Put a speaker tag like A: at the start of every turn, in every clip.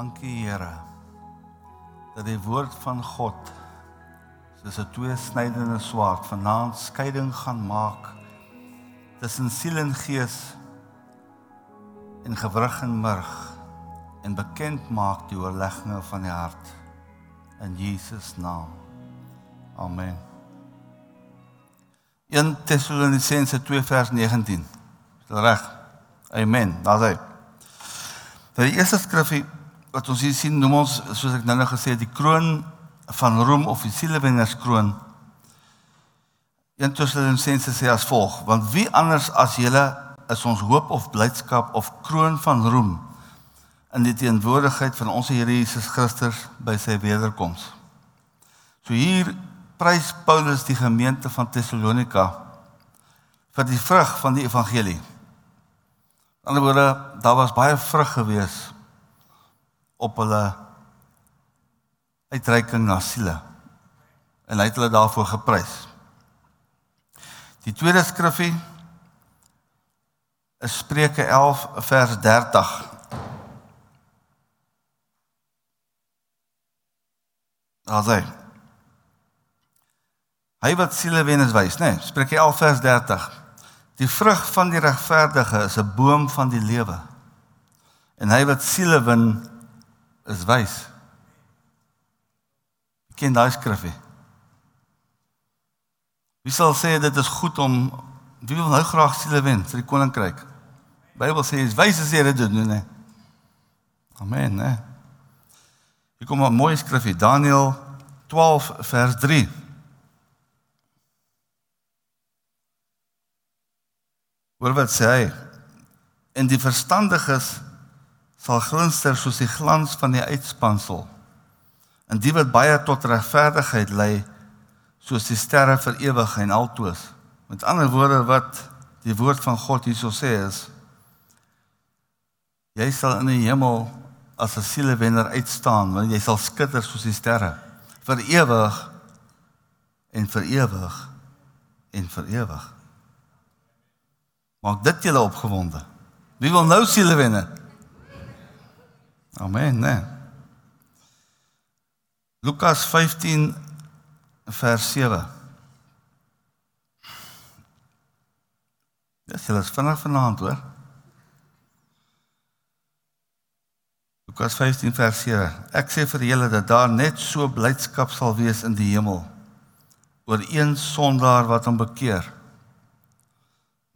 A: Dankie Here dat die woord van God soos 'n tweesnydende swaard vanaand skeiding gaan maak tussen siel en gees en gewrig en murg en bekend maak die oorlegginge van die hart in Jesus naam. Amen. 1 Tessalonisense 2 vers 19. Is dit reg? Amen. Daar's hy. Die eerste skrifgie wat ons hier sien noem ons soos ek nou-nou gesê het die kroon van roem of die sielewennerskroon. 1 Tessalonisense sê as volg: Want wie anders as julle is ons hoop of blydskap of kroon van roem in die teenwoordigheid van ons Here Jesus Christus by sy wederkoms. So hier prys Paulus die gemeente van Tessalonika vir die vrug van die evangelie. In ander woorde, daar was baie vrug gewees op hulle uitreiking na siele. En hy het hulle daarvoor geprys. Die tweede skrifgie is Spreuke 11 vers 30. Daarsy. Hy wat siele wen is wys, né? Nee, Spreuke 11 vers 30. Die vrug van die regverdige is 'n boom van die lewe. En hy wat siele wen is wys. Ken daai skrifgie? Wie sal sê dit is goed om wie wil nou graag siele wen vir die koninkryk? Bybel sê is wys as jy dit doen, nee. Amen, né? Hier kom 'n mooi skrifgie, Daniël 12 vers 3. Hoor wat sê hy? En die verstandiges sal glinster soos die glans van die uitspansel. En die wat baie tot regverdigheid lei, soos die sterre vir ewig en altoos. Met ander woorde wat die woord van God hierso sê is jy sal in die hemel as 'n sielewenner uitstaan, want jy sal skitter soos die sterre vir ewig en vir ewig en vir ewig. Maak dit julle opgewonde. Wie wil nou sielewenner? Amen, né? Lukas 15 vers 7. Dis hulle is vinnig vanaand hoor. Lukas 15 vers 7. Ek sê vir julle dat daar net so blydskap sal wees in die hemel oor een sondaar wat hom bekeer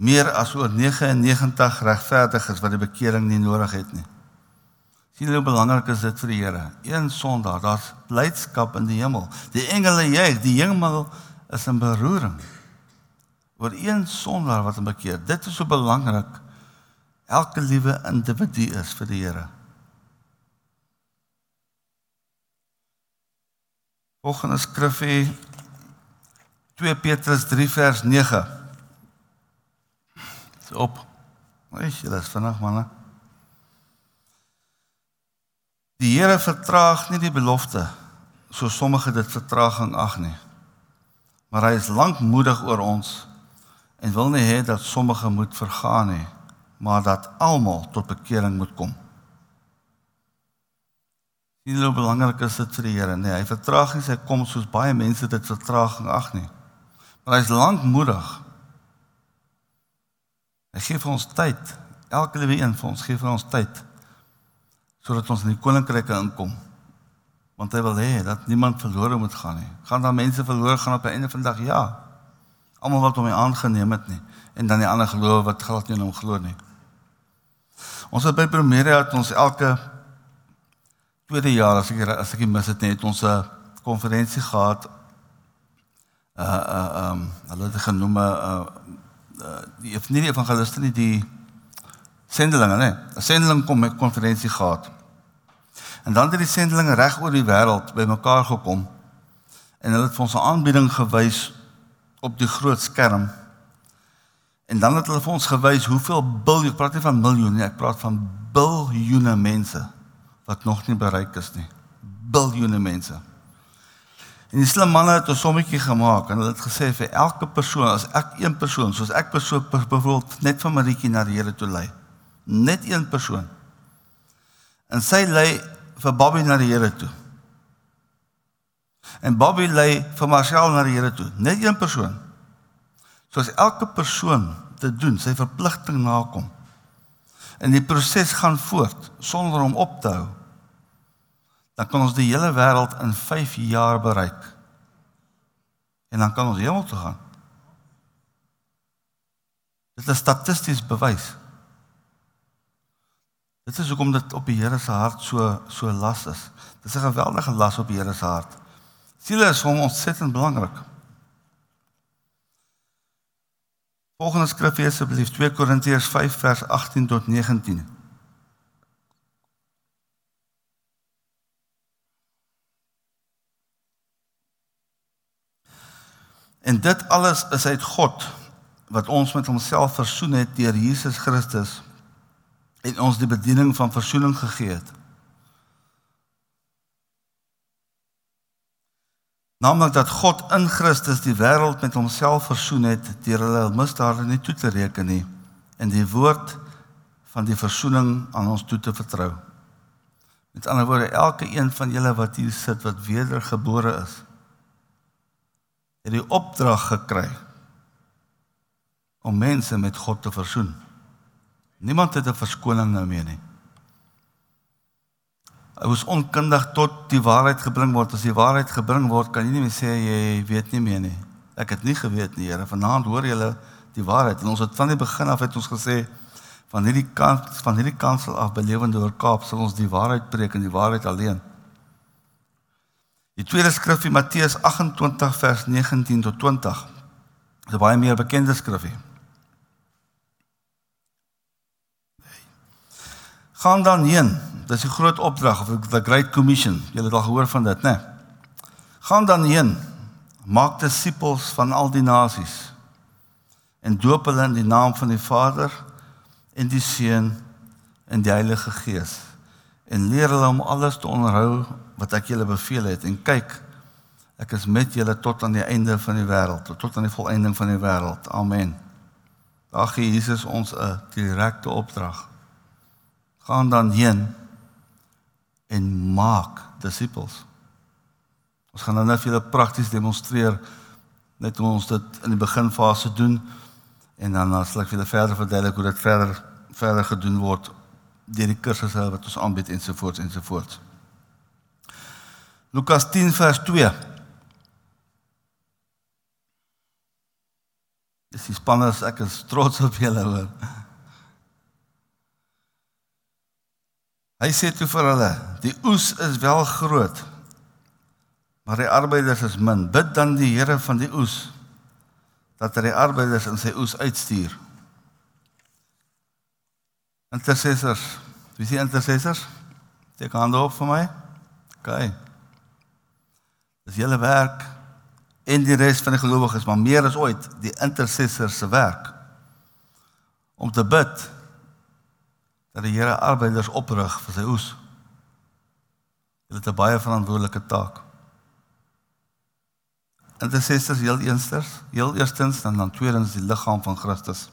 A: meer as oor 99 regverdiges wat die bekering nie nodig het nie. Sien hoe belangrik is dit vir die Here. Een Sondag, daar's blydskap in die hemel. Die engele juig, die hemel is in beroering. Oor een Sondag wat hom bekeer. Dit is so belangrik. Elke liewe individu is vir die Here. Volgende skrifgie 2 Petrus 3 vers 9. Dis op. Wees jy, dis vanaand manne. Die Here vertraag nie die belofte so sommige dit vertraging ag nie. Maar hy is lankmoedig oor ons en wil nie hê dat sommige moet vergaan nie, maar dat almal tot bekering moet kom. Nie so belangrik is dit vir die Here nie. Hy vertraag nie sy koms soos baie mense dit vertraging ag nie. Maar hy is lankmoedig. Hy gee vir ons tyd. Elke liewe een van ons gee vir ons tyd sodat ons in die koninkryke inkom. Want hy wil hê dat niemand verlore moet gaan nie. Gaan daar mense verlore gaan op die einde van die dag? Ja. Almal wat hom aangeneem het nie en dan die ander gelowe wat glad nie in hom glo nie. Ons het by Primera het ons elke tweede jaar as ek as ek mis dit net ons 'n konferensie gehad. Uh uh um hulle het genoem uh, uh nie die evangeliste nie die sendelinge nê. 'n Sendeling kom met konferensie gehad. En dan het die sendelinge reg oor die wêreld bymekaar gekom. En hulle het vir ons 'n aanbieding gewys op die groot skerm. En dan het hulle vir ons gewys hoeveel biljoen, ek praat nie van miljoene nie, ek praat van biljoene mense wat nog nie bereik is nie. Biljoene mense. En die slim manne het 'n sommetjie gemaak en hulle het gesê vir elke persoon, as ek een persoon, soos ek persoon byvoorbeeld net van Maritjie na die Here toe lei, net een persoon. En sy lei vir Bobby na die Here toe. En Bobby lei vir Marcel na die Here toe. Net een persoon. Soos elke persoon te doen, sy verpligting nakom. En die proses gaan voort sonder om op te hou. Dan kan ons die hele wêreld in 5 jaar bereik. En dan kan ons hemel toe gaan. Dit is statisties bewys. Dit is hoekom dit op die Here se hart so so las is. Dit is 'n geweldige las op die Here se hart. Siele is hom ontsettend belangrik. Volgende skrif asseblief 2 Korintiërs 5 vers 18 tot 19. En dit alles is uit God wat ons met homself versoen het deur Jesus Christus en ons die bediening van verzoening gegee het. Naamlik dat God in Christus die wêreld met homself versoen het deur hulle misdade nie toe te reken nie en die woord van die verzoening aan ons toe te vertrou. Met ander woorde, elke een van julle wat hier sit wat wedergebore is, het die opdrag gekry om mense met God te versoen. Niemand het 'n verskoning nou meer nie. Hy was onkundig tot die waarheid gebring word. As die waarheid gebring word, kan jy nie meer sê jy weet nie meer nie. Ek het nie geweet nie, Here. Vanaand hoor julle die waarheid. En ons het van die begin af het ons gesê van hierdie kant van hierdie kansel af belewende oor Kaap sal ons die waarheid preek en die waarheid alleen. Die tweede skrif in Matteus 28 vers 19 tot 20. Dit is baie meer bekende skrifgie. Gaan dan heen. Dis 'n groot opdrag of the Great Commission. Julle het al gehoor van dit, né? Nee. Gaan dan heen. Maak disippels van al die nasies en doop hulle in die naam van die Vader en die Seun en die Heilige Gees en leer hulle om alles te onderhou wat ek julle beveel het en kyk ek is met julle tot aan die einde van die wêreld tot aan die volëinding van die wêreld. Amen. Daar gee Jesus ons 'n direkte opdrag gaan dan heen en maak disippels. Ons gaan nou net vir julle prakties demonstreer net hoe ons dit in die beginfase doen en dan sal ek vir julle verder verduidelik hoe dit verder verder gedoen word deur die kursusse wat ons aanbied ensovoorts ensovoorts. Lukas 10 vers 2 Dis spannend ek is trots op julle hoor. Hy sê toe vir hulle: "Die oes is wel groot, maar die arbeiders is min. Bid dan die Here van die oes dat hy die arbeiders in sy oes uitstuur." Intercessors. Wie sien intercessors? Steek hande op vir my. OK. Dis julle werk en die res van die gelowiges, maar meer as ooit die intercessors se werk om te bid dat die Here arbeiders oprig vir sy oes. Hulle het 'n baie verantwoordelike taak. En dit sê dit heel eerstens, heel eerstens dan dan tweedens die liggaam van Christus.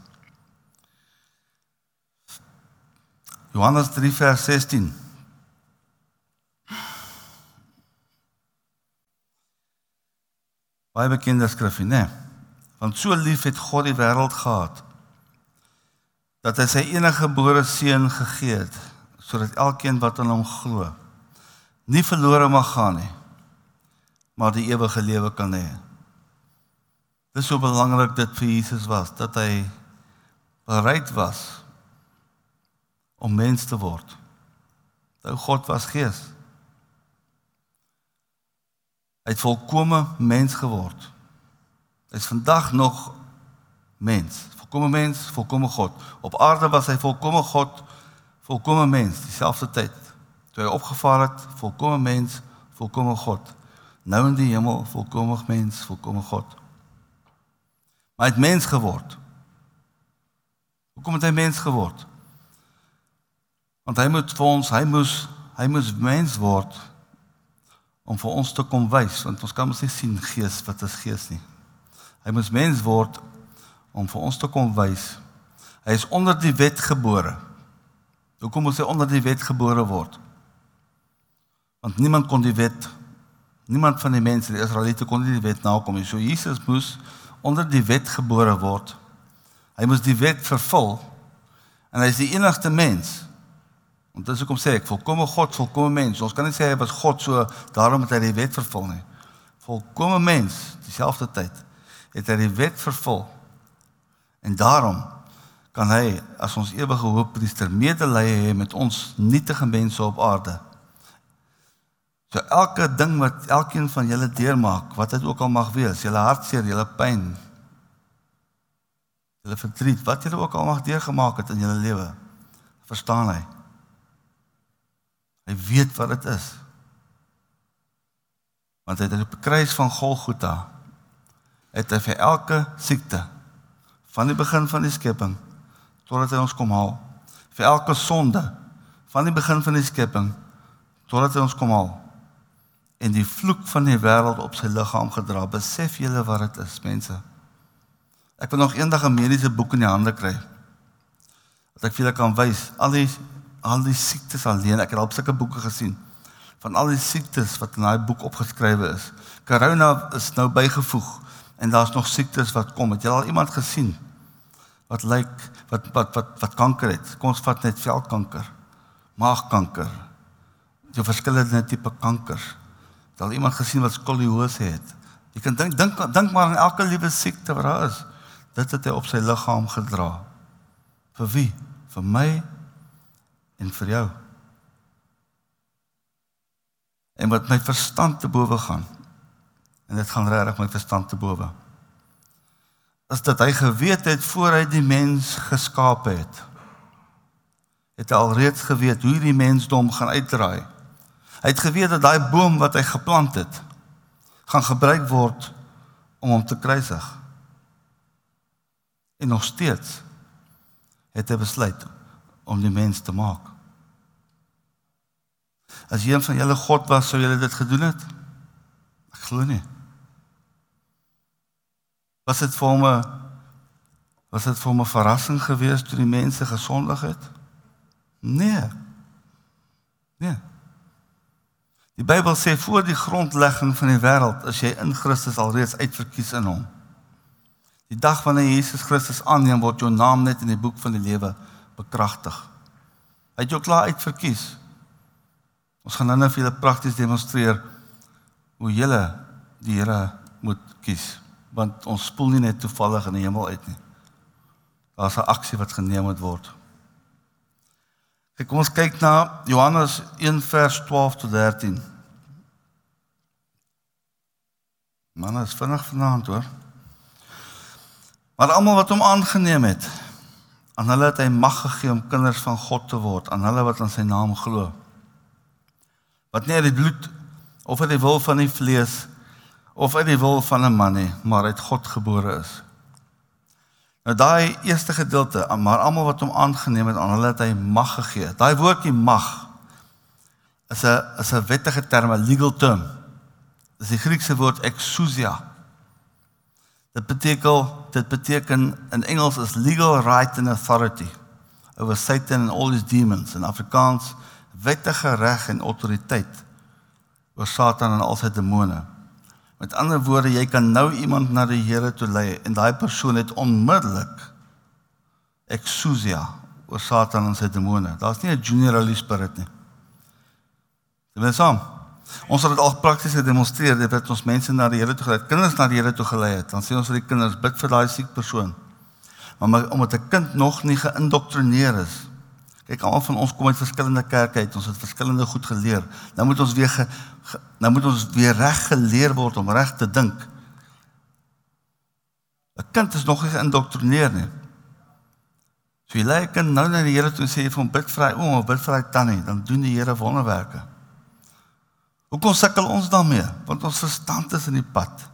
A: Johannes 3 vers 16. Baie bekende skrifgie, né? Want so lief het God die wêreld gehad dat hy sy enige gebore seun gegee het sodat elkeen wat aan hom glo nie verlore mag gaan nie maar die ewige lewe kan hê. Dis so belangrik dit vir Jesus was dat hy bereid was om mens te word. Nou God was gees. Hy het volkome mens geword. Hy is vandag nog mens volkomme mens, volkomme God. Op aarde was hy volkomme God, volkomme mens, dieselfde tyd. Toe hy opgevaar het, volkomme mens, volkomme God. Nou in die hemel, volkomme mens, volkomme God. Maar hy het mens geword. Hoekom het hy mens geword? Want hy moet vir ons, hy moes hy moes mens word om vir ons te kom wys, want ons kan mos nie sien gees wat is gees nie. Hy moes mens word om vir ons te kom wys. Hy is onder die wet gebore. Hoekom moet hy onder die wet gebore word? Want niemand kon die wet niemand van die mense, die Israeliete kon die wet nakom nie. So Jesus moes onder die wet gebore word. Hy moes die wet vervul. En hy is die enigste mens. Want dis hoekom sê ek volkomme God, volkomme mens. Ons kan nie sê hy was God so daarom het hy die wet vervul nie. Volkomme mens, dieselfde tyd het hy die wet vervul. En daarom kan hy as ons ewige hoofpriester medelee hê met ons nietige mense op aarde. So elke ding wat elkeen van julle deurmaak, wat dit ook al mag wees, julle hartseer, julle pyn, julle verdriet, wat julle ook al mag deurgemaak het in julle lewe, verstaan hy. Hy weet wat dit is. Want hy het op die kruis van Golgotha het hy vir elke siekte van die begin van die skepping totdat hy ons kom haal, vir elke sonde van die begin van die skepping totdat hy ons kom haal en die vloek van die wêreld op sy liggaam gedra. Besef julle wat dit is, mense? Ek wil nog eendag 'n mediese boek in die hande kry. Dat ek vir julle kan wys al die al die siektes alleen. Ek het al sulke boeke gesien van al die siektes wat in daai boek opgeskrywe is. Corona is nou bygevoeg en daar's nog siektes wat kom. Het jy al iemand gesien wat lyk wat wat wat wat kanker het? Kom ons vat net velkanker, maagkanker. Jy verskillende tipe kankers al iemand gesien wat skoliose het. Jy kan dink dink dink maar aan elke liewe siekte wat daar is. Dit het hy op sy liggaam gedra. Vir wie? Vir my en vir jou. En wat my verstand te bowe gaan. En dit gaan regtig my verstand te bowe. Is dat hy geweet het voor hy die mens geskaap het. Het hy alreeds geweet hoe die mensdom gaan uitdraai. Hy het geweet dat daai boom wat hy geplant het gaan gebruik word om hom te kruisig. En nog steeds het hy besluit om die mens te maak. As een van julle God was, sou julle dit gedoen het? Ek glo nie. Was dit vir hom 'n was dit vir hom 'n verrassing geweest toe die mense gesondig het? Nee. Nee. Die Bybel sê voor die grondlegging van die wêreld is jy in Christus alreeds uitverkies in hom. Die dag wanneer Jesus Christus aanneem word jou naam net in die boek van die lewe bekragtig. Hy het jou klaar uitverkies. Ons gaan nou-nou vir julle prakties demonstreer hoe julle die Here moet kies want ons spoel nie net toevallig in die hemel uit nie. Daar's 'n aksie wat geneem moet word. Kyk, kom ons kyk na Johannes 1 vers 12 tot 13. Man, is vinnig vanaand hoor. Maar almal wat hom aangeneem het, aan hulle het hy mag gegee om kinders van God te word, aan hulle wat aan sy naam glo. Wat nie uit die bloed of uit die wil van die vlees of uit die wil van 'n man nie, maar uit God gebore is. Nou daai eerste gedeelte, maar almal wat hom aangeneem het, aan hulle het hy mag gegee. Daai woordjie mag is 'n is 'n wettige term, 'n legal term. Dis die Griekse woord exousia. Dit beteken dit beteken in Engels is legal right and authority over Satan and all his demons in Afrikaans wettige reg en autoriteit oor Satan en al sy demone. Met ander woorde, jy kan nou iemand na die Here toe lei en daai persoon het onmiddellik exousia oor Satan en sy demone. Daar's nie 'n holy spirit nie. Dit is saam. Ons het dit al prakties gedemonstreer dat ons mense na die Here toe gelei het, kinders na die Here toe gelei het. Dan sê ons vir die kinders bid vir daai siek persoon. Maar omdat 'n kind nog nie geïndoktrineer is. Kyk, almal van ons kom uit verskillende kerke uit. Ons het verskillende goed geleer. Nou moet ons weer ge, ge, nou moet ons weer reg geleer word om reg te dink. 'n Kind is nog nie geïndoktrineer nie. So jy lei 'n kind nou na die Here toe en sê vir hom bid vir hy oom bid vir hy tannie, dan doen die Here wonderwerke. Hoekom sukkel ons daarmee? Want ons verstand is in die pad.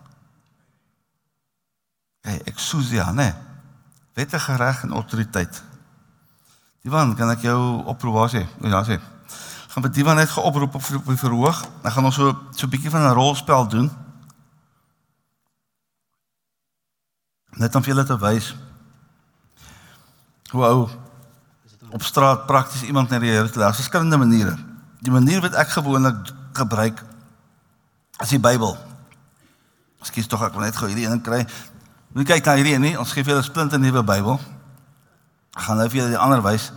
A: Hey, exousia, né? Wettige reg en autoriteit. Divan, kan ek jou oproep waar sê? Ja, sê. Gaan by Divan net geoproep op die verhoog. Dan gaan ons so so 'n bietjie van 'n rolspel doen. Net om vir julle te wys hoe ou op straat prakties iemand na die Here te laat. Verskillende maniere. Die manier wat ek gewoonlik gebruik is die Bybel. Ekskuus tog ek wil net gou hierdie een kry. Moet kyk na hierdie een nie. Ons gee vir julle 'n splinte nuwe Bybel. Ek gaan nou vir julle die ander wys.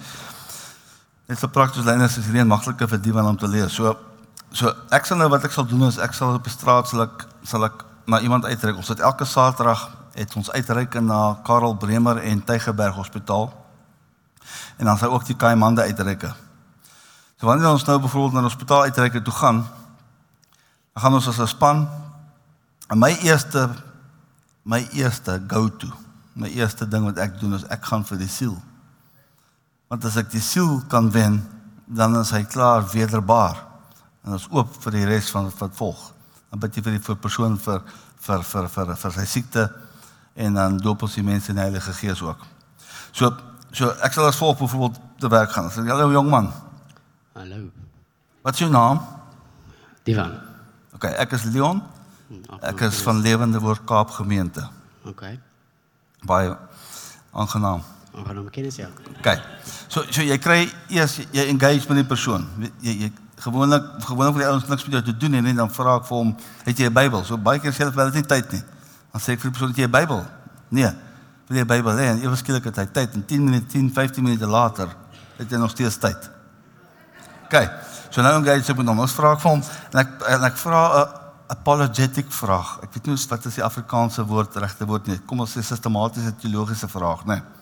A: Dit is 'n praktiese lyn is hierdie makliker vir die wat om te lees. So so ek sal nou wat ek sal doen is ek sal op die straat sal ek sal ek na iemand uitreik. Ons het elke Saterdag het ons uitreik na Karel Bremer en Tygerberg Hospitaal. En dan sal ook die Kaimande uitreik. So wanneer ons nou byvoorbeeld na die hospitaal uitreik toe gaan, dan gaan ons as 'n span en my eerste my eerste go-to, my eerste ding wat ek doen is ek gaan vir die siel. Want as ek die siel kan wen, dan is hy klaar wederbaar. En ons oop vir die res van wat volg. Dan bid jy vir die vir persoon vir vir vir vir vir sy siekte en dan doop ons die mense in die Heilige Gees ook. So so ek sal as volg byvoorbeeld te werk gaan. Sê hallo jong man.
B: Hallo.
A: Wat is jou naam?
B: Divan.
A: OK, ek is Leon. Ek is van Lewende Woord Kaap gemeente.
B: OK.
A: Baie aangenaam.
B: Aangenaam kennis ja.
A: OK. So so jy kry eers jy engage met die persoon. Jy jy gewoonlik gewoonlik vir die ouens niks met jou te doen en dan vra ek vir hom, het jy 'n Bybel? So baie keer sê hulle wel dit nie tyd nie. Dan sê ek vir die persoon, het jy 'n Bybel? Nee. Wil jy 'n Bybel hê? En ewe skielik het hy tyd en 10 minute, 10, 15 minute later het hy nog steeds tyd. OK. So nou engage ek met hom. Ons vra ek vir hom en ek en ek vra 'n apologetic vraag. Ek weet nie wat is die Afrikaanse woord regte woord nie. Kom ons sê sistematiese teologiese vraag, né? Nee.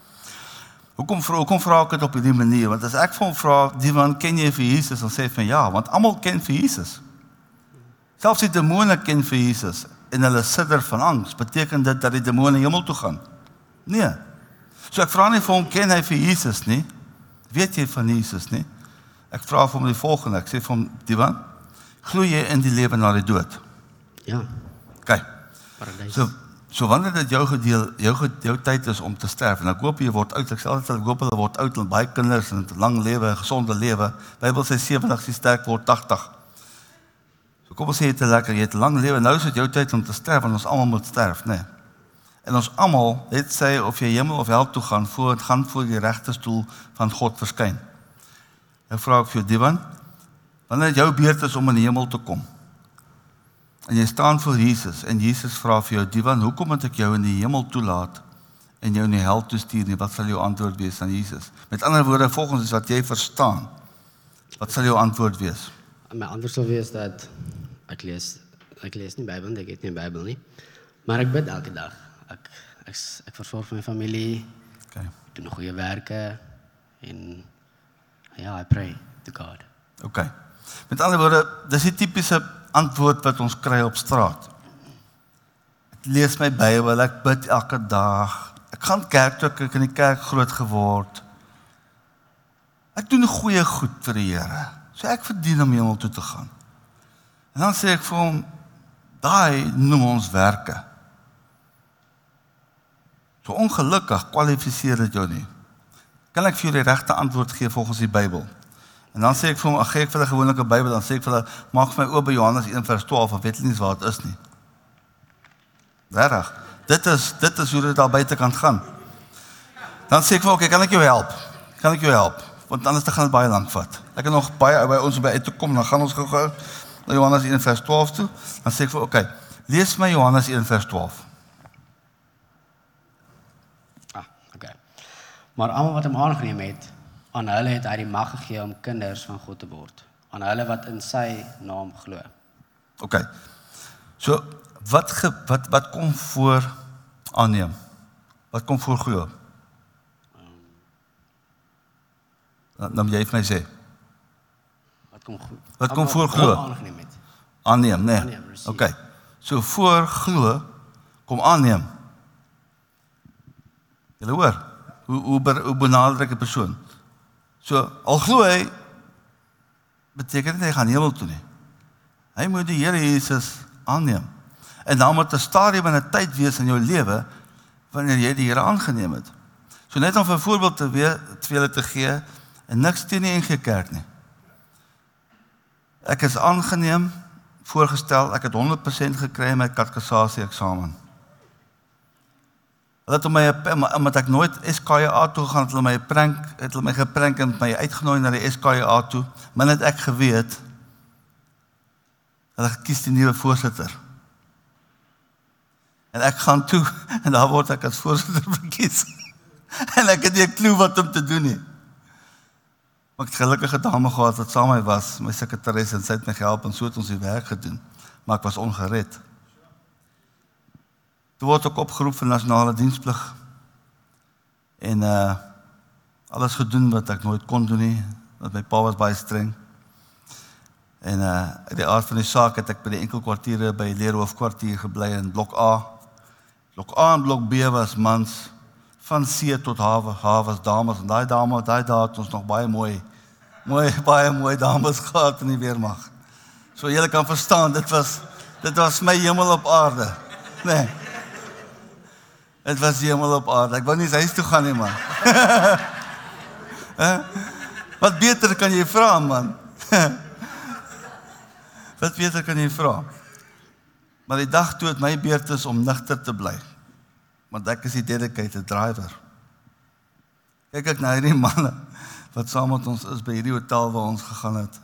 A: Hoekom vra hoekom vra ek dit op hierdie manier? Want as ek vir hom vra, "Die man ken jy vir Jesus?" dan sê hy van ja, want almal ken vir Jesus. Selfs die demone ken vir Jesus en hulle sidder van angs. Beteken dit dat die demone hemel toe gaan? Nee. So ek vra nie vir hom ken hy vir Jesus nie. Weet jy van Jesus nie? Ek vra vir hom die volgende. Ek sê vir hom, "Divan, glo jy in die lewe na die dood?"
B: Ja.
A: OK.
B: Paradys.
A: So so wanneer dit jou gedeel jou jou tyd is om te sterf en ek hoop jy word oud. Ek sê altyd ek hoop hulle word oud en baie kinders en 'n lang lewe, 'n gesonde lewe. Bybel sê 70 is sterk word 80. So kom ons sê dit lekker, jy het 'n lang lewe. Nou is dit jou tyd om te sterf en ons almal moet sterf, né? Nee. En ons almal, het sê of jy hemel of hel toe gaan, voor gaan voor die regte stoel van God verskyn. Ek vra ek vir jou Divan, wanneer jou beurt is om in die hemel te kom? En jy staan voor Jesus en Jesus vra vir jou Divan, hoekom moet ek jou in die hemel toelaat en jou in die hel toestuur nie? Wat sal jou antwoord wees aan Jesus? Met ander woorde, volgens wat jy verstaan, wat sal jou antwoord wees?
B: My antwoord sou wees dat ek lees ek lees nie Bybel, nie, ek het nie 'n Bybel nie. Maar ek bid elke dag. Ek ek ek versorg vir my familie,
A: Okay.
B: doen goeie werke en ja, I pray to God.
A: Okay. Met ander woorde, dis die tipiese antwoord wat ons kry op straat. Ek lees my Bybel, ek bid elke dag. Ek gaan kerk toe, ek het in die kerk groot geword. Ek doen goeie goed vir die Here. So ek verdien om hemel toe te gaan. En dan sê ek vir hom, daai noem ons werke. So ongelukkig kwalifiseer dit jou nie. Kan ek vir jou die regte antwoord gee volgens die Bybel? En dan sê ek vir hom, ag gee ek vir 'n gewone Bybel, dan sê ek vir hulle, maak vir my oop by Johannes 1 vers 12, of weet hulle nie waar dit is nie. Regtig. Dit is dit is hoe dit daar buitekant gaan. Dan sê ek vir hom, okay, kan ek jou help? Kan ek jou help? Want anders gaan dit baie lank vat. Ek het nog baie by ons by uit te kom, dan gaan ons gou-gou na Johannes 1 vers 12 toe. Dan sê ek vir okay, lees my Johannes 1 vers 12.
B: Ah, okay. Maar almal wat hom aangeneem het, aan hulle het hy die mag gegee om kinders van God te word. Aan hulle wat in sy naam glo.
A: Okay. So wat ge, wat wat kom voor aanneem? Wat kom voor glo? Dan dan jy vir my sê,
B: Wat kom goed?
A: Wat kom voor glo?
B: Het.
A: aanneem, né?
B: Aanneem,
A: Nee.
B: receive.
A: Okay. So voor glo kom aanneem. Jy hoor? Hoe hoe ek 'n persoon? So al glo hy beteken dit hy gaan hemel toe nie. Hy moet die Here Jesus aanneem. En dan moet 'n stadium en 'n tyd wees in jou lewe wanneer jy die Here aangeneem het. So net om 'n voorbeeld te weer te julle te gee en niks teen die NG Kerk nie. Ek is aangeneem, voorgestel, ek het 100% gekry in my katekisasie eksamen. Hulle het my omdat ek nooit SKA toe gegaan het, hulle my prank, het hulle my geprank en my uitgenooi na die SKA toe. Min het ek geweet Hulle kies die nuwe voorsitter. En ek gaan toe en daar word ek as voorsitter verkies. en ek het nie 'n klou wat om te doen nie. Maar ek het gelukkige dame gehad wat saam met my was, my sekretaris en sy het my gehelp en so het ons die werk gedoen. Maar ek was ongered. Toe word ek opgeroep vir nasionale diensplig. En uh alles gedoen wat ek nooit kon doen nie, want my pa was baie streng. En uh die aard van die saak het ek by die enkelkwartiere by Leerhoofkwartier gebly in blok A. Blok A en blok B was mans van see tot hawe, hawe was dames en daai dame, daai dae het ons nog baie mooi mooi baie mooi dames gehad in die weermag. So julle kan verstaan, dit was dit was my hemel op aarde. Nee. Dit was hemel op aarde. Ek wou nie huis toe gaan nie, man. Wat beter kan jy vra, man? Wat beter kan jy vra? Maar die dag toe het my beurt is om nigter te bly. Want ek is die dedicated driver. Kyk ek na hierdie manne wat saam met ons is by hierdie hotel waar ons gegaan het.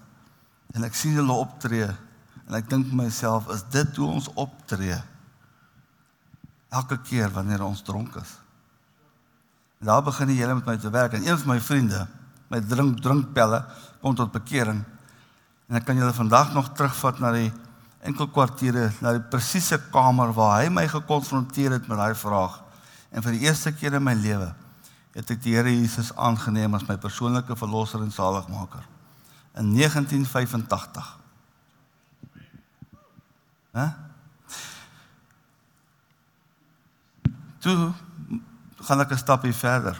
A: En ek sien hulle optree en ek dink myself, is dit hoe ons optree? Elke keer wanneer ons dronk is. En daar begin die hele met my te werk en een van my vriende, my drink drinkpelle, kom tot bekering. En ek kan julle vandag nog terugvat na die enkel kwartiere na die presiese kamer waar hy my gekonfronteer het met daai vraag. En vir die eerste keer in my lewe het ek die Here Jesus aangeneem as my persoonlike verlosser en saligmaker in 1985. Hæ? Toe gaan ek 'n stapie verder.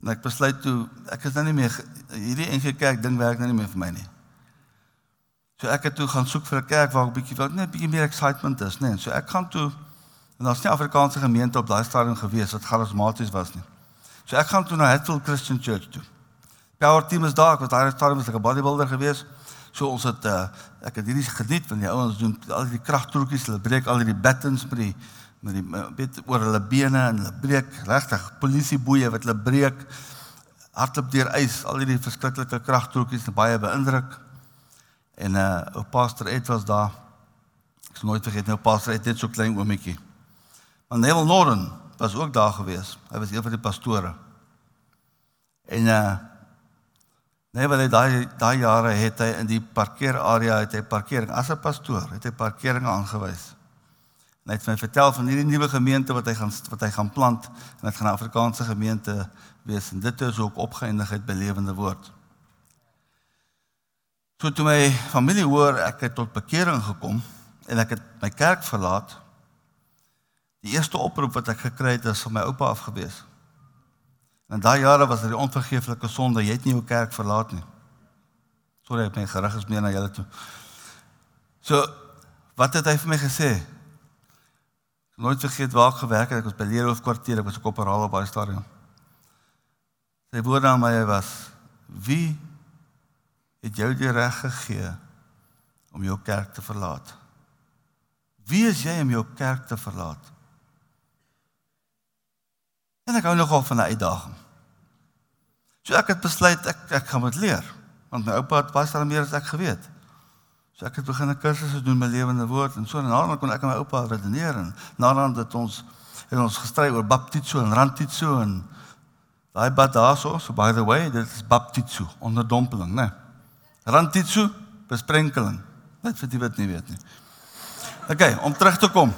A: En ek besluit toe ek is nou nie meer hierdie NG Kerk ding werk nou nie meer vir my nie. So ek het toe gaan soek vir 'n kerk waar ek bietjie wat net bietjie meer excitement is, né? Nee. So ek gaan toe en daar's nie Afrikaanse gemeente op daai stadium gewees wat charismaties was nie. So ek gaan toe na Hatfield Christian Church toe. Power team is daar, wat daai stadium was ek 'n bodybuilder gewees. So ons het uh, ek het hierdie geniet van die ouens doen al die kragtroetjies, hulle breek al die battens met die met die weet oor hulle bene en hulle breek regtig polisieboeie wat hulle breek hardloop deur ys, al hierdie verskriklike kragtroetjies, baie beïndruk. En uh ou pastor Ed was daar. Ek sal nooit vergeet nou pastor Ed net so klein oometjie. Maar Neville Norden was ook daar gewees. Hy was een van die pastore. En uh Neville het daai daai jare het hy in die parkeerarea het hy parkering as 'n pastoor, het hy parkering aangewys. En hy het my vertel van hierdie nuwe gemeente wat hy gaan wat hy gaan plant en dit gaan 'n Afrikaanse gemeente wees en dit is ook opgeëindig het by lewende woord. So toe my familie hoor ek het tot bekering gekom en ek het my kerk verlaat. Die eerste oproep wat ek gekry het is van my oupa af gewees. En daai jare was dit die onvergeeflike sonde, jy het nie jou kerk verlaat nie. Sorry, ek ben gerig is meer na julle toe. So wat het hy vir my gesê? Nooit vergeet waar ek gewerk het, ek was by Leerhof kwartier, ek was op Operaal op baie stadium. Sy woorde aan my was: "Wie het jou die reg gegee om jou kerk te verlaat. Wie is jy om jou kerk te verlaat? En ek hou nogal van 'n uitdaging. So ek het besluit ek ek gaan moet leer, want my oupa het baie meer as ek geweet. So ek het begin 'n kursus doen met lewende woord en so en daarna kon ek met my oupa redeneer en nadat dit ons het ons gestry oor baptizo en rantitzo en daai bad daarso, so by the way, dit is baptizo onder dompeling, né? Nee. Rantitsu besprenkeling. Net vir die wat nie weet nie. OK, om terug te kom.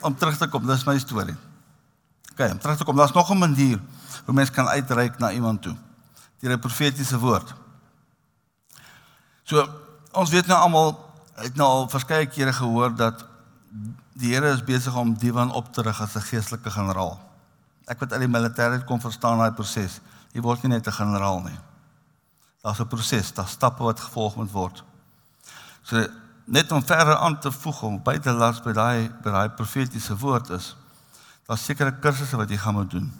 A: Om terug te kom, dis my storie. OK, om terug te kom, daar's nog 'n manier hoe mens kan uitreik na iemand toe. Deur 'n profetiese woord. So, ons weet nou almal het nou al verskeie kere gehoor dat die Here is besig om Diwan op te rig as 'n geestelike generaal. Ek wat uit die militêre kom verstaan daai proses. Jy word nie net 'n generaal nie. Daar's 'n proses, daar's stappe wat gevolg moet word. So net om verder aan te voeg om by te las by daai by daai profetiese woord is daar's sekere kursusse wat jy gaan moet doen.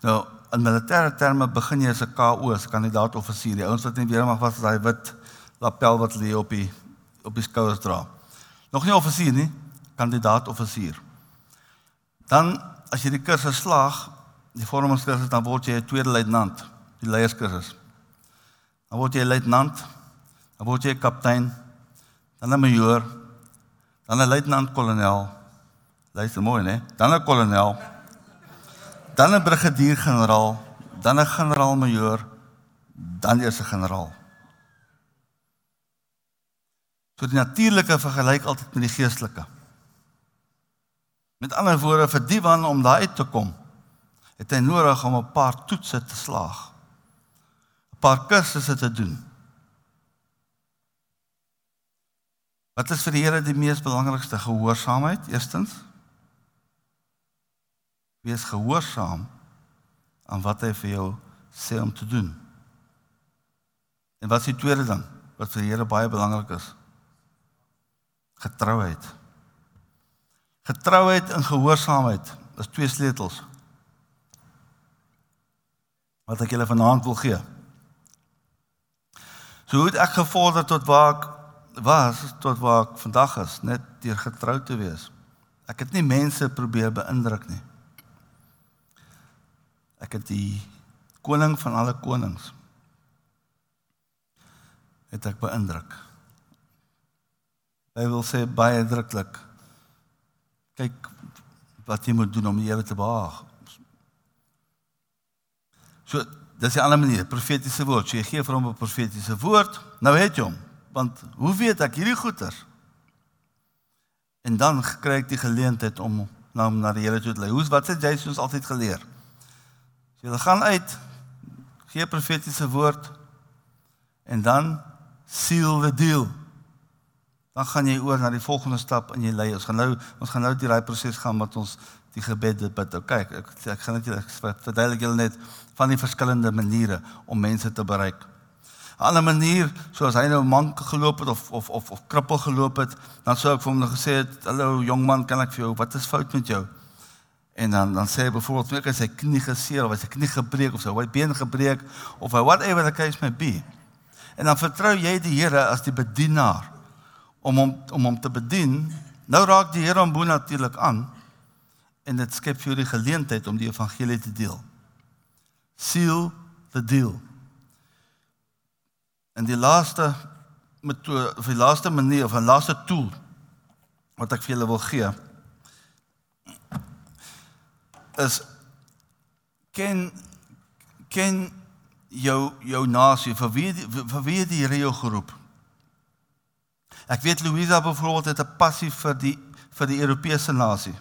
A: Nou in militêre terme begin jy as 'n KO, as kandidaat offisier. Die ouens wat nie weer mag was daai wit lapel wat lê op die op die skouers dra. Nog nie offisier nie, kandidaat offisier. Dan as jy die kursus slaag, die vormingskursus dan word jy 'n tweede luitenant, die leierskursus. Dan word jy luitenant. Dan word jy kaptein, dan 'n majoor, dan 'n luitenant-kolonel. Luister mooi, né? Dan 'n kolonel. Dan 'n brigadier-generaal, dan 'n generaal-majoor, dan eers 'n generaal. So die natuurlike vergelyk altyd met die geestelike. Met ander woorde vir die wan om daai uit te kom, het hy nodig om 'n paar toetse te slaag. 'n Paar kursusse te doen. Wat is vir die Here die mees belangrikste gehoorsaamheid? Eerstens wees gehoorsaam aan wat hy vir jou sê om te doen. En wat is die tweede ding wat vir die Here baie belangrik is? Getrouheid. Getrouheid en gehoorsaamheid is twee sleutels. Wat ek julle vanaand wil gee. So hoe het ek gevorder tot waar ek was tot waar ek vandag is, net deur getrou te wees. Ek het nie mense probeer beïndruk nie. Ek het die koning van alle konings het ek beïndruk. Wil sê baie druklik. Kyk wat jy moet doen om die Here te behaag. So, dis 'n ander manier, profetiese woord. So jy gee vir hom 'n profetiese woord, nou het jy hom. Want hoe weet ek hierdie goeie? En dan kry ek die geleentheid om na hom na die Here toe te lei. Hoe's wat het jy soos altyd geleer? So jy gaan uit gee profetiese woord en dan seal the deal dan gaan jy oor na die volgende stap in jou lei. Ons gaan nou ons gaan nou daai proses gaan wat ons die gebed dit bid. OK, ek ek, ek gaan net verduidelik julle net van die verskillende maniere om mense te bereik. 'n Ander manier, soos hy nou mank geloop het of of of of krippel geloop het, dan sou ek vir hom nou gesê het, "Hallo jong man, kan ek vir jou, wat is fout met jou?" En dan dan sê hy byvoorbeeld, "Ek het sy knie geseer of sy knie gebreek of sy been gebreek of whatever the case may be." En dan vertrou jy die Here as die bedienaar om hom om hom te bedien. Nou raak die Here hom bo natuurlik aan en dit skep vir jou die geleentheid om die evangelie te deel. Seal the deal. En die laaste metode of die laaste manier of 'n laaste tool wat ek vir julle wil gee is ken ken jou jou nasie vir wie vir wie die Here jou geroep. Ek weet Louisa byvoorbeeld het 'n passie vir die vir die Europese nasie.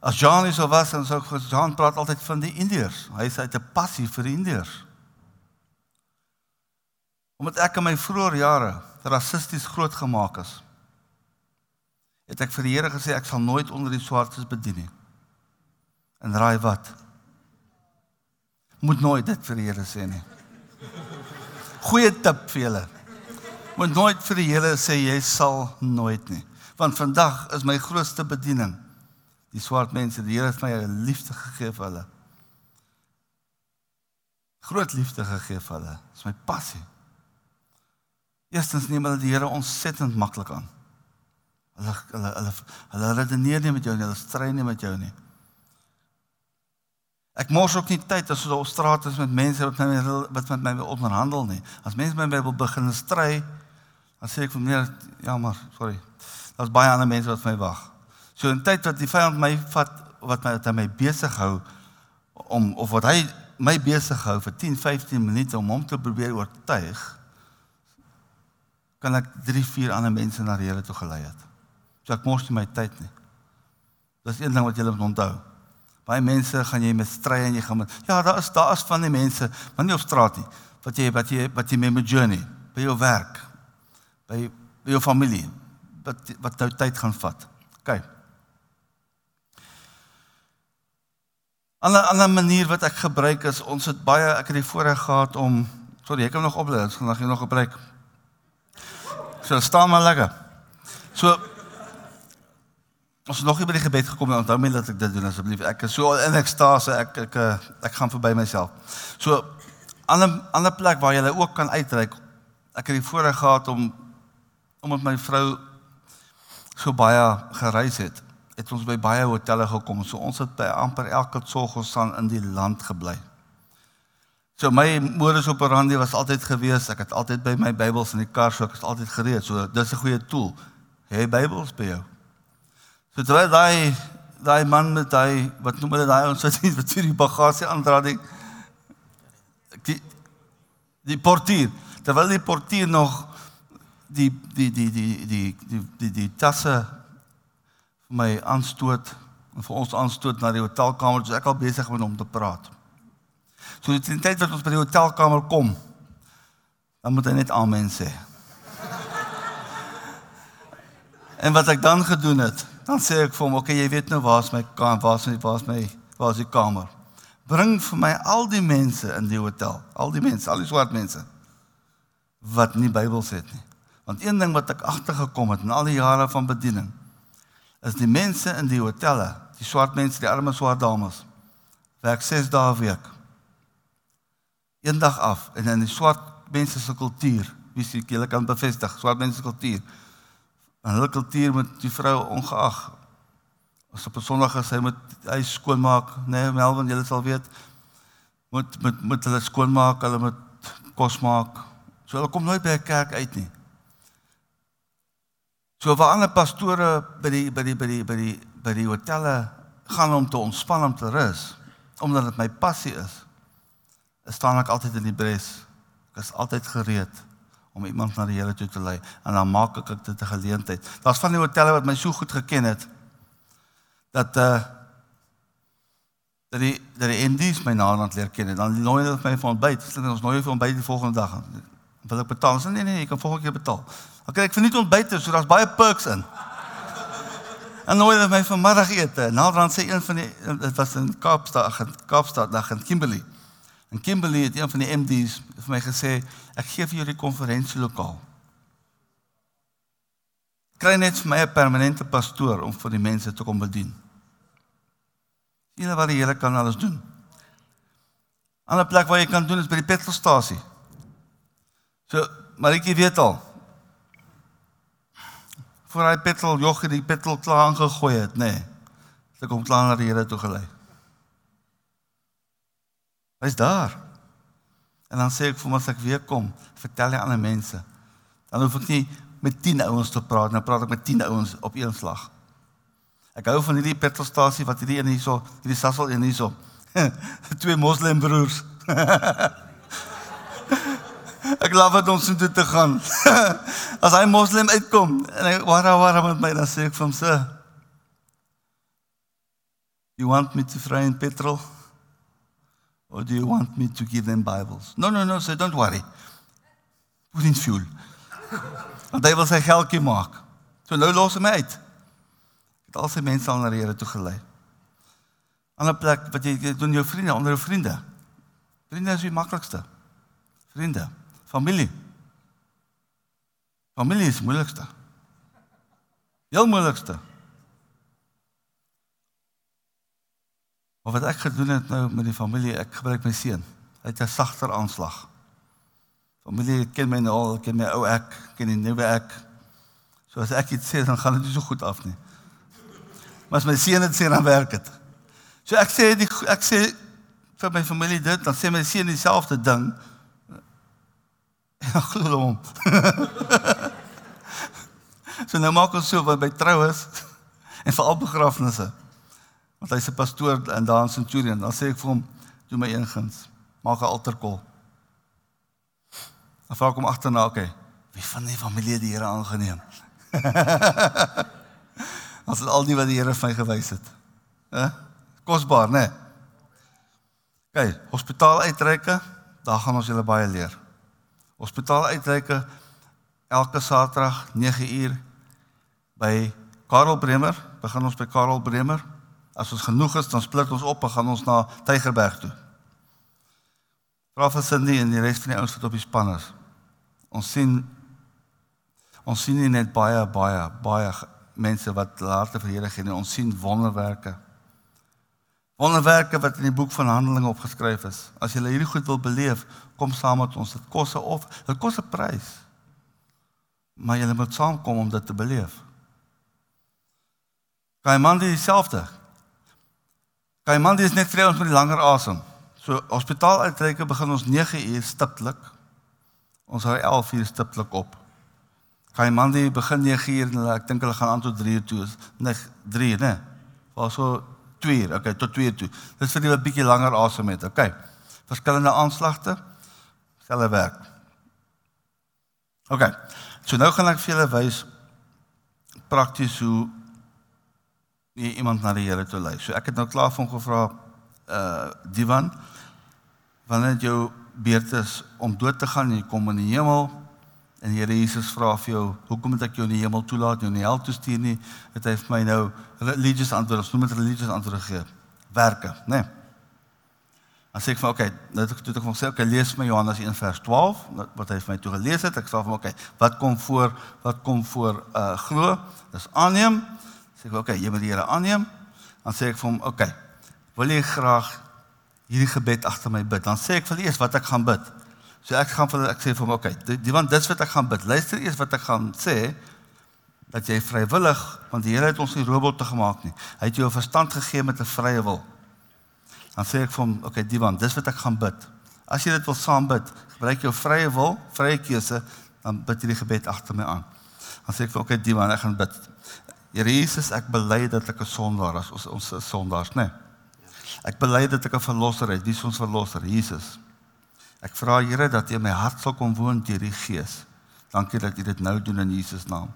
A: As John is of was en so John praat altyd van die Indiërs. Hy sê hy het 'n passie vir die Indiërs. Omdat ek in my vroeë jare rassisties grootgemaak is, het ek vir die Here gesê ek sal nooit onder die swartes bedien nie. En raai wat? Moet nooit dit vir die Here sê nie. Goeie tip vir julle moet nooit vir die Here sê jy sal nooit nie. Want vandag is my grootste bediening die swart mense. Die Here het my 'n liefde gegee vir hulle. Groot liefde gegee vir hulle. Dis my passie. Eerstens neem hulle die Here ontsettend maklik aan. Hulle hulle hulle hulle redeneer nie met jou nie, hulle stry nie met jou nie. Ek mors ook nie tyd as ons op straat is met mense wat met my wat met my wil onderhandel nie. As mense met my wil begin stry, Dan sê ek vir meneer, ja maar, sorry. Daar's baie ander mense wat vir my wag. So in tyd wat die vyand my vat wat my wat my besig hou om of wat hy my besig hou vir 10, 15 minute om hom te probeer oortuig, kan ek 3, 4 ander mense na die Here toe gelei het. So ek mors nie my tyd nie. Dis een ding wat jy moet onthou. Baie mense gaan jy met stry en jy gaan met ja, daar is daar is van die mense, maar nie op straat nie. Wat jy wat jy wat jy mee met journey by jou werk, by by jou familie wat wat nou tyd gaan vat. OK. 'n Ander ander manier wat ek gebruik is ons het baie ek het die voorreg gehad om sorry, ek kan nog oplei, ons gaan nog gebruik. So staan maar lekker. So ons nog nie by die gebed gekom en onthou my dat ek dit doen asseblief. Ek is so in ekstase, ek ek ek, ek gaan verby myself. So ander ander plek waar jy ook kan uitreik. Ek het die voorreg gehad om omdat my vrou so baie gereis het, het ons by baie hotelle gekom. So ons het by amper elke sorg ons aan in die land gebly. So my modus operandi was altyd gewees, ek het altyd by my Bybels in die kar, so ek is altyd gereed. So dis 'n goeie tool. Hê Bybels by jou. So terwyl daai daai man met daai wat noem hulle daai ons wat wat hier die bagasie aandra die die portier, terwyl die portier nog die die die die die die die, die tasse vir my aanstoot en vir ons aanstoot na die hotelkamer, so ek al besig met hom te praat. So die tyd wat ons by die hotelkamer kom, dan moet hy net amen sê. en wat ek dan gedoen het, dan sê ek vir hom, "Oké, okay, jy weet nou waar's my waar's my waar's my waar's die kamer. Bring vir my al die mense in die hotel, al die mense, al die swart mense wat nie Bybels het nie. Want een ding wat ek agtergekom het in al die jare van bediening, is die mense in die hotelle, die swart mense, die arme swart dames, werk 6 dae 'n week eendag af en in die swart mense se kultuur, wie sê jy kan bevestig, swart mense se kultuur. En hulle kultuur met die vrou ongeag as op 'n Sondag as hy moet hy skoonmaak, nê, nee, Melvin, jy sal weet, moet met met hulle skoonmaak, hulle moet kos maak. So hulle kom nooit by 'n kerk uit nie. So waar ander pastore by die by die by die by die by die hotelle gaan om te ontspan om te rus, omdat dit my passie is staan ek altyd in die bres. Ek is altyd gereed om iemand na die Here toe te lei en dan maak ek dit 'n geleentheid. Daar's van die hotelle wat my so goed geken het dat uh dat die dat die MD's my naderhand leer ken en dan nooi hulle my vir ontbyt. Ons nooi vir ontbyt die volgende dag. Wil ek betaal? Sê nee nee, jy kan volgende keer betaal. Dan kry ek vir nie ontbyt, so daar's baie perks in. En nooi hulle my vir middagete. Naderhand sê een van die dit was in Kaapstad, Kaapstad, dag in Kimberley. En Kimberley het een van die MD's vir my gesê, ek gee vir julle konferensielokaal. Kry net vir my 'n permanente pastoor om vir die mense te kom bedien. Julle wat die Here kan alles doen. 'n Ander plek waar jy kan doen is by die petrolstasie. So, ek weet al. Voor hy petrol jog die petrol klaar aangegooi het, nê. Nee, ek kom klaar na die Here toe gelei. Hy's daar. En dan sê ek vir hom as ek weer kom, vertel hy aan ander mense. Dan hoef ek nie met 10 ouens te praat, dan praat ek met 10 ouens op een slag. Ek hou van hierdie petrolstasie wat hierdie een hierso, hierdie Sassel een hierso. Twee moslim ek glo dat ons moet te gaan. as hy moslim uitkom en hy wara wara met my dan sê ek vir hom se You want me to fry in petrol? Or do you want me to give them Bibles? No, no, no, say don't worry. Put in fuel. Want hy wil sy geldjie maak. So nou los hom uit. Het al sy mense al na die Here toe gelei. Ander plek wat jy, jy doen jou vriende onder jou vriende. Vriende is die maklikste. Vriende, familie. Familie is moeilikste. Heel moeilikste. Maar wat ek gedoen het nou met die familie, ek gebruik seun. Hy het 'n sagter aanslag. Familie ken my nou al, ken my ou ek, ken die nuwe ek. So as ek iets sê, dan gaan dit nie so goed af nie. Maar as my seun dit sê, dan werk dit. So ek sê die ek sê vir my familie dit, dan sê my seun dieselfde ding. Ja, glo hom. so nou maak ons so wat by troues en veral begrafnisse. Want hy's 'n pastoor in daar in Centurion. Dan sê ek vir hom, "Doen my een guns. Maak 'n altarkol." Dan vra ek hom agterna, "Oké, okay, wie van die familie die Here aangeneem?" Het al die wat die Here vir my gewys het. Hè? Kosbaar, né? Nee? OK, hospitaal uitreike, daar gaan ons julle baie leer. Hospitaal uitreike elke Saterdag 9uur by Karel Bremer. Begin ons by Karel Bremer. As ons genoeg is, dan split ons op en gaan ons na Tygerberg toe. Vra vir Cindy en die res van die ouens wat op die span is. Ons sien ons sien nie net baie baie baie mense wat later vir Here gee nie, ons sien wonderwerke. Wonderwerke wat in die boek van Handelinge opgeskryf is. As jy hierdie goed wil beleef, kom saam met ons. Dit kos 'n of, dit kos 'n prys. Maar jy moet saamkom om dit te beleef. Kaimandi dieselfde. Kaimandi is net vir ons met die langer asem. So hospitaal uitreike begin ons 9 uur stiptelik. Ons hou 11 uur stiptelik op. Gaan man die begin 9 uur en ek dink hulle gaan aan tot 3 uur toe. Nee, 3, né? Was so 2 uur, okay, tot 2 uur toe. Dis vir die 'n bietjie langer asem het. Okay. Verskillende aanslagte. Selfe werk. Okay. So nou gaan ek vir julle wys prakties hoe jy iemand na die Here toe lei. So ek het nou klaar van gevra uh Divan wanneer jou beurt is om dood te gaan en jy kom in die hemel en Here Jesus vra vir jou hoekom moet ek jou in die hemel toelaat jou in die hel toe stuur nie het hy vir my nou religious antwoord ons noem dit religious antwoord gegee werke nê nee. As ek vir okay nou het ek toe van sê okay lees my Johannes 1 vers 12 wat hy vir my toe gelees het ek sê vir okay wat kom voor wat kom voor uh glo dis aanneem sê ek okay jy moet die Here aanneem dan sê ek vir hom okay wil jy graag hierdie gebed agter my bid. Dan sê ek vir eers wat ek gaan bid. So ek gaan vir ek sê vir hom, okay, die, die want dis wat ek gaan bid. Luister eers wat ek gaan sê dat jy vrywillig want die Here het ons nie robotte gemaak nie. Hy het jou verstand gegee met 'n vrye wil. Dan sê ek vir hom, okay, die want dis wat ek gaan bid. As jy dit wil saam bid, gebruik jou vrye wil, vrye keuse, dan bid jy die gebed agter my aan. Dan sê ek vir okay, die want ek gaan bid. Here Jesus, ek bely dat ek 'n sondaar is. Ons ons is sondaars, né? Nee. Ek bely dat ek 'n verlosser het, dis ons verlosser, Jesus. Ek vra Here dat U in my hart sal kom woon deur die Gees. Dankie dat U dit nou doen in Jesus naam.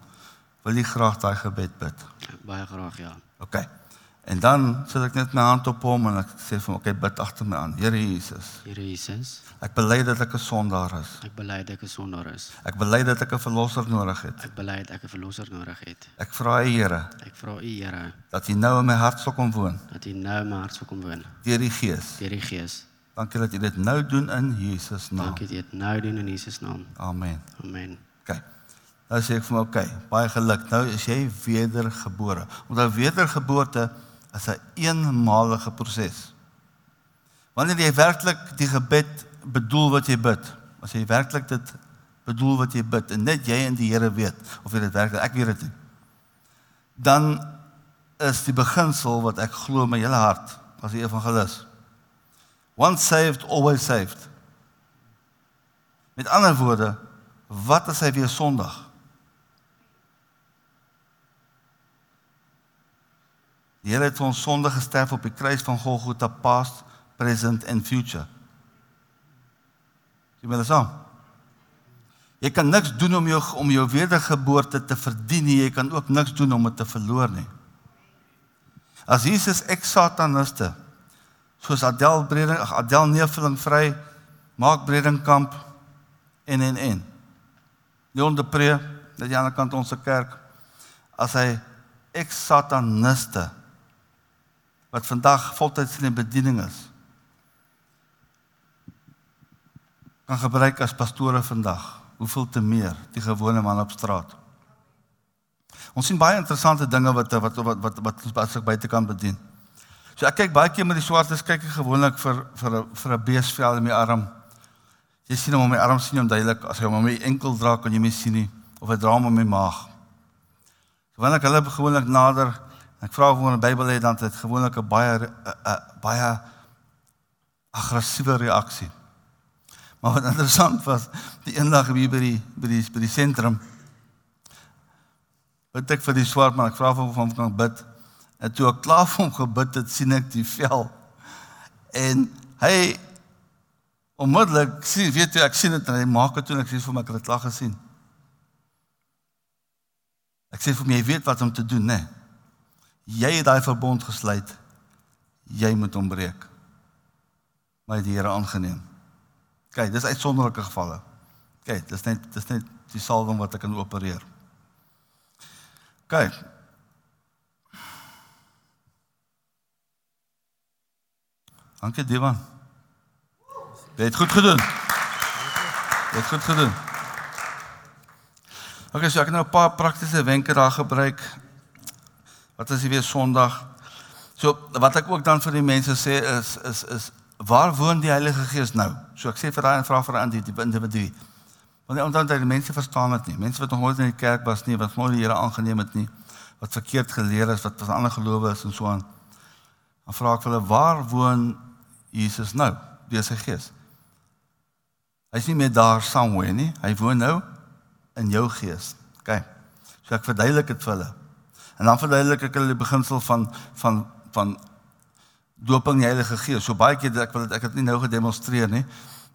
A: Wil jy graag daai gebed bid?
B: Baie graag, ja.
A: OK. En dan sit ek net my hand op hom en ek sê vir hom, OK, bid agter my aan. Here Jesus.
B: Here Jesus.
A: Ek bely dat ek 'n sondaar is.
B: Ek bely dat ek 'n sondaar is.
A: Ek bely dat ek 'n verlosser nodig het.
B: Ek bely dat ek 'n verlosser nodig het.
A: Ek vra U Here
B: Ek vra U Here
A: dat U nou in my hart sal kom woon
B: dat U nou in my hart sal kom woon
A: deur die Gees.
B: deur die Gees.
A: Dankie dat U dit nou doen in Jesus naam.
B: Dankie dat U dit nou doen in Jesus naam.
A: Amen.
B: Amen.
A: OK. Nou sê ek vir my, OK, baie geluk. Nou is jy wedergebore. Onthou wedergeboorte is 'n eenmalige proses. Wanneer jy werklik die gebed bedoel wat jy bid, as jy werklik dit bedoel wat jy bid en net jy en die Here weet of jy dit werklik ek weet dit nie. Dan is die beginsel wat ek glo my hele hart as 'n evangelis. Once saved, always saved. Met ander woorde, wat as hy weer Sondag? Die Here het vir ons sonde gesterf op die kruis van Golgotha past, present and future. Jy moet dit saam. Jy kan niks doen om jou om jou wedergeboorte te verdien nie. Jy kan ook niks doen om dit te verloor nie. As Jesus ek sataniste soos Adel Breding, ag Adel Neveling vry, maak Bredingkamp en en en. Leon de Pre, dat jy aan die kant ons se kerk as hy ek sataniste wat vandag voltyds in die bediening is kan gebruik as pastore vandag. Hoeveel te meer die gewone man op straat. Ons sien baie interessante dinge wat wat wat wat wat ons as ek buitekant bedien. So ek kyk baie keer met die swartes kyk ek gewoonlik vir vir 'n vir 'n beesvel in my arm. Jy sien hom op my arm sien hom duidelik. As hy hom op my enkel dra kan jy my sien nie of hy dra hom op my maag. So wanneer ek hulle gewoonlik nader Ek vra of hulle 'n Bybel het dan het gewoonlik 'n baie 'n baie aggressiewe reaksie. Maar wat interessant was, die eendag hier by die by die by die sentrum wat ek vir die swart man, ek vra of hom kan bid. En toe ek klaar vir hom gebid het, sien ek die vel. En hy onmiddellik sien, weet jy, ek sien dit en hy maak dit toe ek sê vir my ek het dit klaar gesien. Ek sê vir my jy weet wat om te doen, né? Nee. Jy het daai verbond gesluit. Jy moet hom breek. Maar die Here aangeneem. Kyk, dis uitsonderlike gevalle. Kyk, dis net dis net die salwing wat ek kan opereer. Kyk. Dankie Devan. Jy het goed gedoen. Jy het goed gedoen. Okay, so ek het nou 'n paar praktiese wenke daar gebruik Wat as jy weer Sondag? So wat ek ook dan vir die mense sê is is is waar woon die Heilige Gees nou? So ek sê vir daai en vra vir die individu. Want die onthou dat die mense verstaan dit nie. Mense wat nog nooit in die kerk was nie, wat nooit die Here aangeneem het nie, wat verkeerd geleer is, wat van ander gelowe is en so aan. Dan vra ek hulle waar woon Jesus nou? deur sy gees. Hy's nie meer daar somewhere nie. Hy woon nou in jou gees. OK. So ek verduidelik dit vir hulle. En dan verduidelik ek hulle die beginsel van van van doping die Heilige Gees. So baie keer ek wil dit ek het nie nou gedemonstreer nie.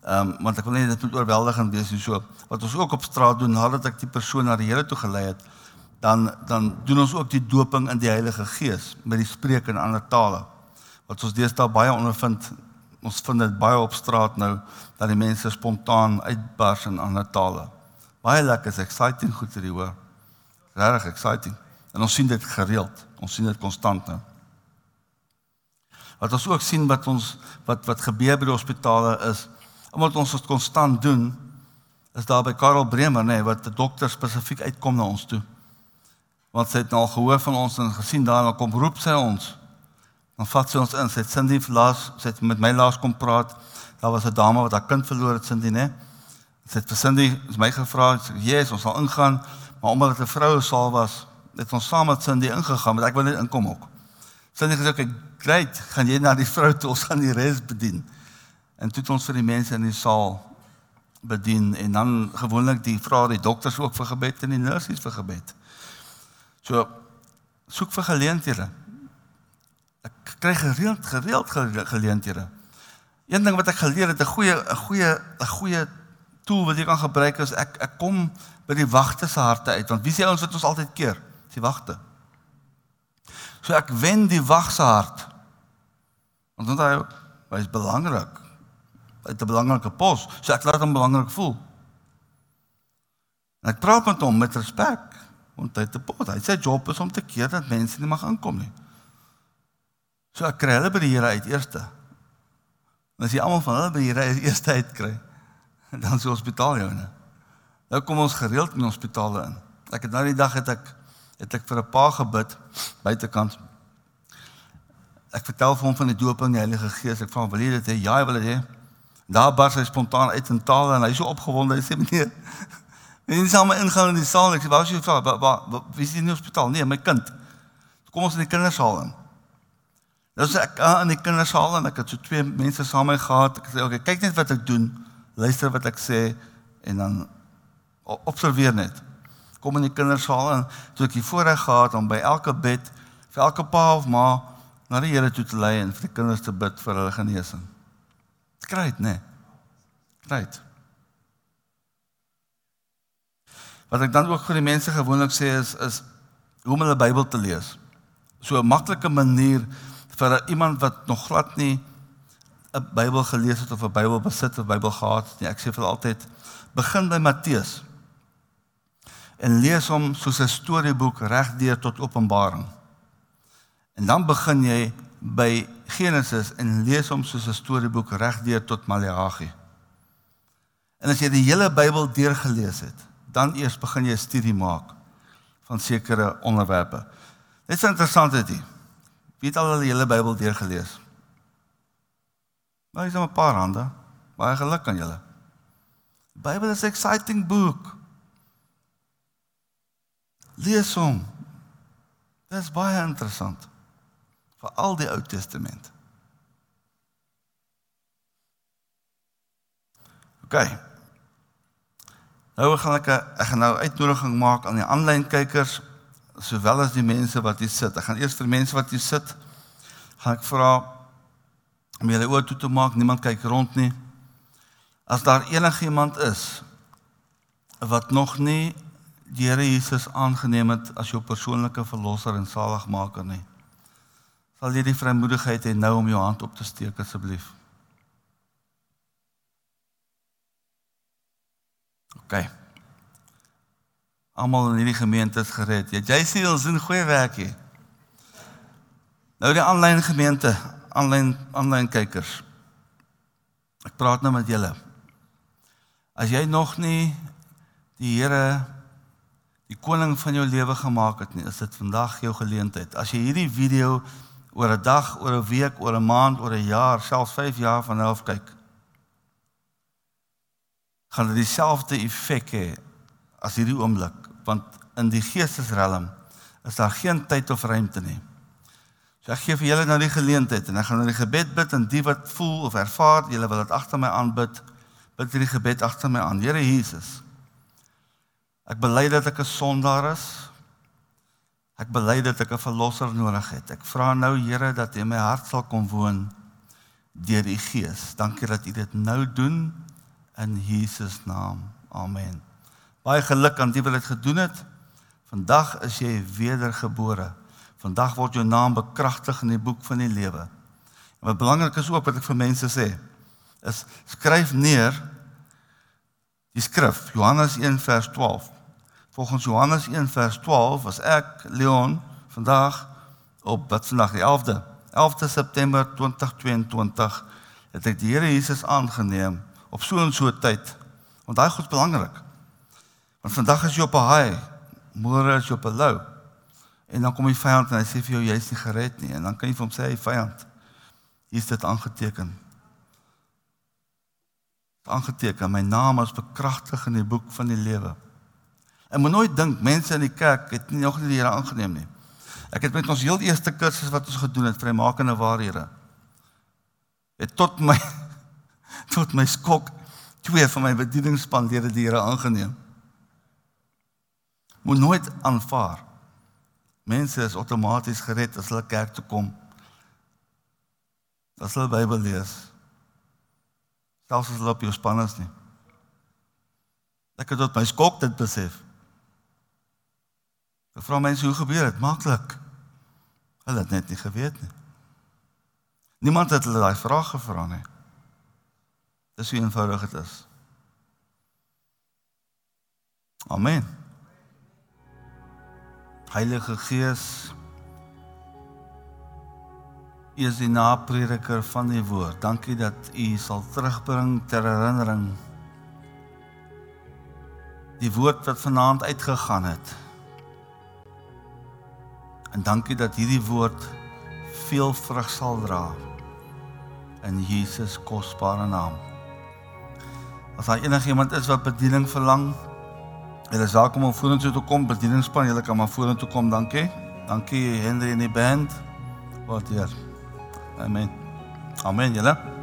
A: Ehm um, want ek wil net dit moet oorweldigend wees en so. Wat ons ook op straat doen nadat ek die persoon na die Here toe gelei het, dan dan doen ons ook die doping in die Heilige Gees met die spreek in ander tale. Wat ons deesdae baie ondervind, ons vind dit baie op straat nou dat die mense spontaan uitbars in ander tale. Baie lekker, is exciting goed te hoor. Regtig exciting. En ons sien dit gereeld. Ons sien dit konstant nou. Wat ons ook sien wat ons wat wat gebeur by die hospitale is omdat ons dit konstant doen is daar by Karel Bremer nê nee, wat 'n dokter spesifiek uitkom na ons toe want sy het nou al gehoor van ons en gesien daarna kom roep sy ons. Dan vat sy ons in. Sy het Cindy laas, sy het met my laas kom praat. Daar was 'n dame wat haar kind verloor het, Cindy, né? Sy het vir Cindy my gevra, sê, "Jesus, ons sal ingaan." Maar omdat dit 'n vroue saal was, het ons saam met Cindy ingegaan, want ek wil net inkom ook. Cindy gesê, "Ek great, gaan jy na die vrou toe, ons gaan die res bedien." En toe het ons vir die mense in die saal bedien en dan gewoonlik die vra die dokters ook vir gebed en die nurses vir gebed. So soek vir geleenthede. Ek kry gereeld gereeld geleenthede. Een ding wat ek geleer het, 'n goeie 'n goeie 'n goeie tool wat jy kan gebruik is ek ek kom by die wagte se harte uit want wie sê ons wat ons altyd keer? Die wagte. So ek wen die wag se hart. Want dit hy is belangrik. Hy het 'n belangrike pos. So ek laat hom belangrik voel. En ek praat met hom met respek want hy het 'n pot. Hy sê sy job is om te keer dat mense nie mag inkom nie. So ek kry hulle by die Here uit eerste. En as jy almal van hulle by die Here uit eerste uit kry, dan sou hospitaal jou ne. Nou kom ons gereeld in hospitale in. Ek het nou die dag het ek het ek vir 'n pa gebid buitekant. Ek vertel vir hom van die doping die Heilige Gees. Ek vra wil jy dit hê? Ja, hy wil dit hê. Daar bars hy spontaan uit in tale en hy is so opgewonde. Hy sê meneer En dis almal ingaan in die saal. Ek sê, "Waar is jou vrou? Waar waar wie is in die hospitaal?" Nee, my kind. Kom ons in die kindersaal in. Nou sê ek aan ah, die kindersaal en ek het so twee mense saam met my gehad. Ek sê, "Oké, okay, kyk net wat ek doen. Luister wat ek sê en dan observeer net." Kom in die kindersaal en toe ek hier voorreg gehad om by elke bed vir elke pa of ma na die Here toe te lei en vir die kinders te bid vir hulle genesing. Dit, né? Nee. Dit. Wat ek dan ook vir die mense gewoonlik sê is is hoe om hulle Bybel te lees. So 'n maklike manier vir iemand wat nog glad nie 'n Bybel gelees het of 'n Bybel besit of Bybel gehad het nie. Ek sê vir altyd begin by Matteus. En lees hom soos 'n storieboek regdeur tot Openbaring. En dan begin jy by Genesis en lees hom soos 'n storieboek regdeur tot Maleagi. En as jy die hele Bybel deurgelees het, dan eers begin jy 'n studie maak van sekere onderwerpe. Dit is interessant dit. Wie het al die hele Bybel deurgelees? Nou is daar 'n paar hande. Baie geluk aan julle. Die Bybel is 'n exciting boek. Lees hom. Dit is baie interessant. Vir al die Ou Testament. OK. Nou gaan ek ek gaan nou uitnodiging maak aan die aanlyn kykers sowel as die mense wat hier sit. Ek gaan eers vir mense wat hier sit gaan ek vra om julle oë toe te maak. Niemand kyk rond nie. As daar enigiemand is wat nog nie die Here Jesus aangeneem het as jou persoonlike verlosser en saligmaker nie. Sal jy die vrymoedigheid hê nou om jou hand op te steek asseblief? OK. Almal in hierdie gemeente is gered. Jy sien ons doen goeie werk hier. Nou die aanlyn gemeente, aanlyn aanlyn kykers. Ek praat nou met julle. As jy nog nie die Here die koning van jou lewe gemaak het nie, is dit vandag jou geleentheid. As jy hierdie video oor 'n dag, oor 'n week, oor 'n maand, oor 'n jaar, selfs 5 jaar van nou af kyk, gaan dit dieselfde effek hê as hierdie oomblik want in die geestesrelm is daar geen tyd of ruimte nie. So ek gee vir julle nou die geleentheid en ek gaan nou die gebed bid en die wat voel of ervaar julle wil dit agter my aanbid, bid hierdie gebed agter my aan. Here Jesus. Ek bely dat ek 'n sondaar is. Ek bely dat ek 'n verlosser nodig het. Ek vra nou Here dat U in my hart sal kom woon deur U Gees. Dankie dat U dit nou doen in Jesus naam. Amen. Baie geluk aan die wat dit gedoen het. Vandag is jy wedergebore. Vandag word jou naam bekragtig in die boek van die lewe. En wat belangrik is ook wat ek vir mense sê, is skryf neer die skrif Johannes 1 vers 12. Volgens Johannes 1 vers 12 was ek Leon vandag op wat vandag die 11de 11de September 2022 het ek die Here Jesus aangeneem op so 'n so tyd. Want daai goed belangrik. Want vandag is jy op 'n high, môre is jy op 'n low. En dan kom die vyand en hy sê vir jou jy's nie gered nie en dan kan jy vir hom sê hy vyand. Hier is dit aangeteken. Aangeteken, my naam is bekragtig in die boek van die lewe. Ek moet nooit dink mense in die kerk het nie nog nie die Here aangeneem nie. Ek het met ons heel eerste kursus wat ons gedoen het, vrymakende waarhede. Het tot my tot my skok twee van my bedieningsspanlede die Here aangeneem. Moet nooit aanvaar. Mense is outomaties gered as hulle kerk toe kom. As hulle Bybel lees. Selfs as hulle op jou span is nie. Ek het tot my skok dit besef. Ek vra mense hoe gebeur dit? Maklik. Hulle het net nie geweet nie. Niemand het hulle daai vraag gevra nie. Dis hoe eenvoudig dit is. Amen. Heilige Gees, U is die naprediker van die woord. Dankie dat U sal terugbring ter herinnering die woord wat vanaand uitgegaan het. En dankie dat hierdie woord veel vrug sal dra in Jesus kosbare naam. As daar enigiemand is wat bediening verlang, Hulle is welkom om vorentoe te kom, bedieningspan, julle kan maar vorentoe kom, dankie. Dankie Henry en die band. Wat hier. Amen. Amen, julle.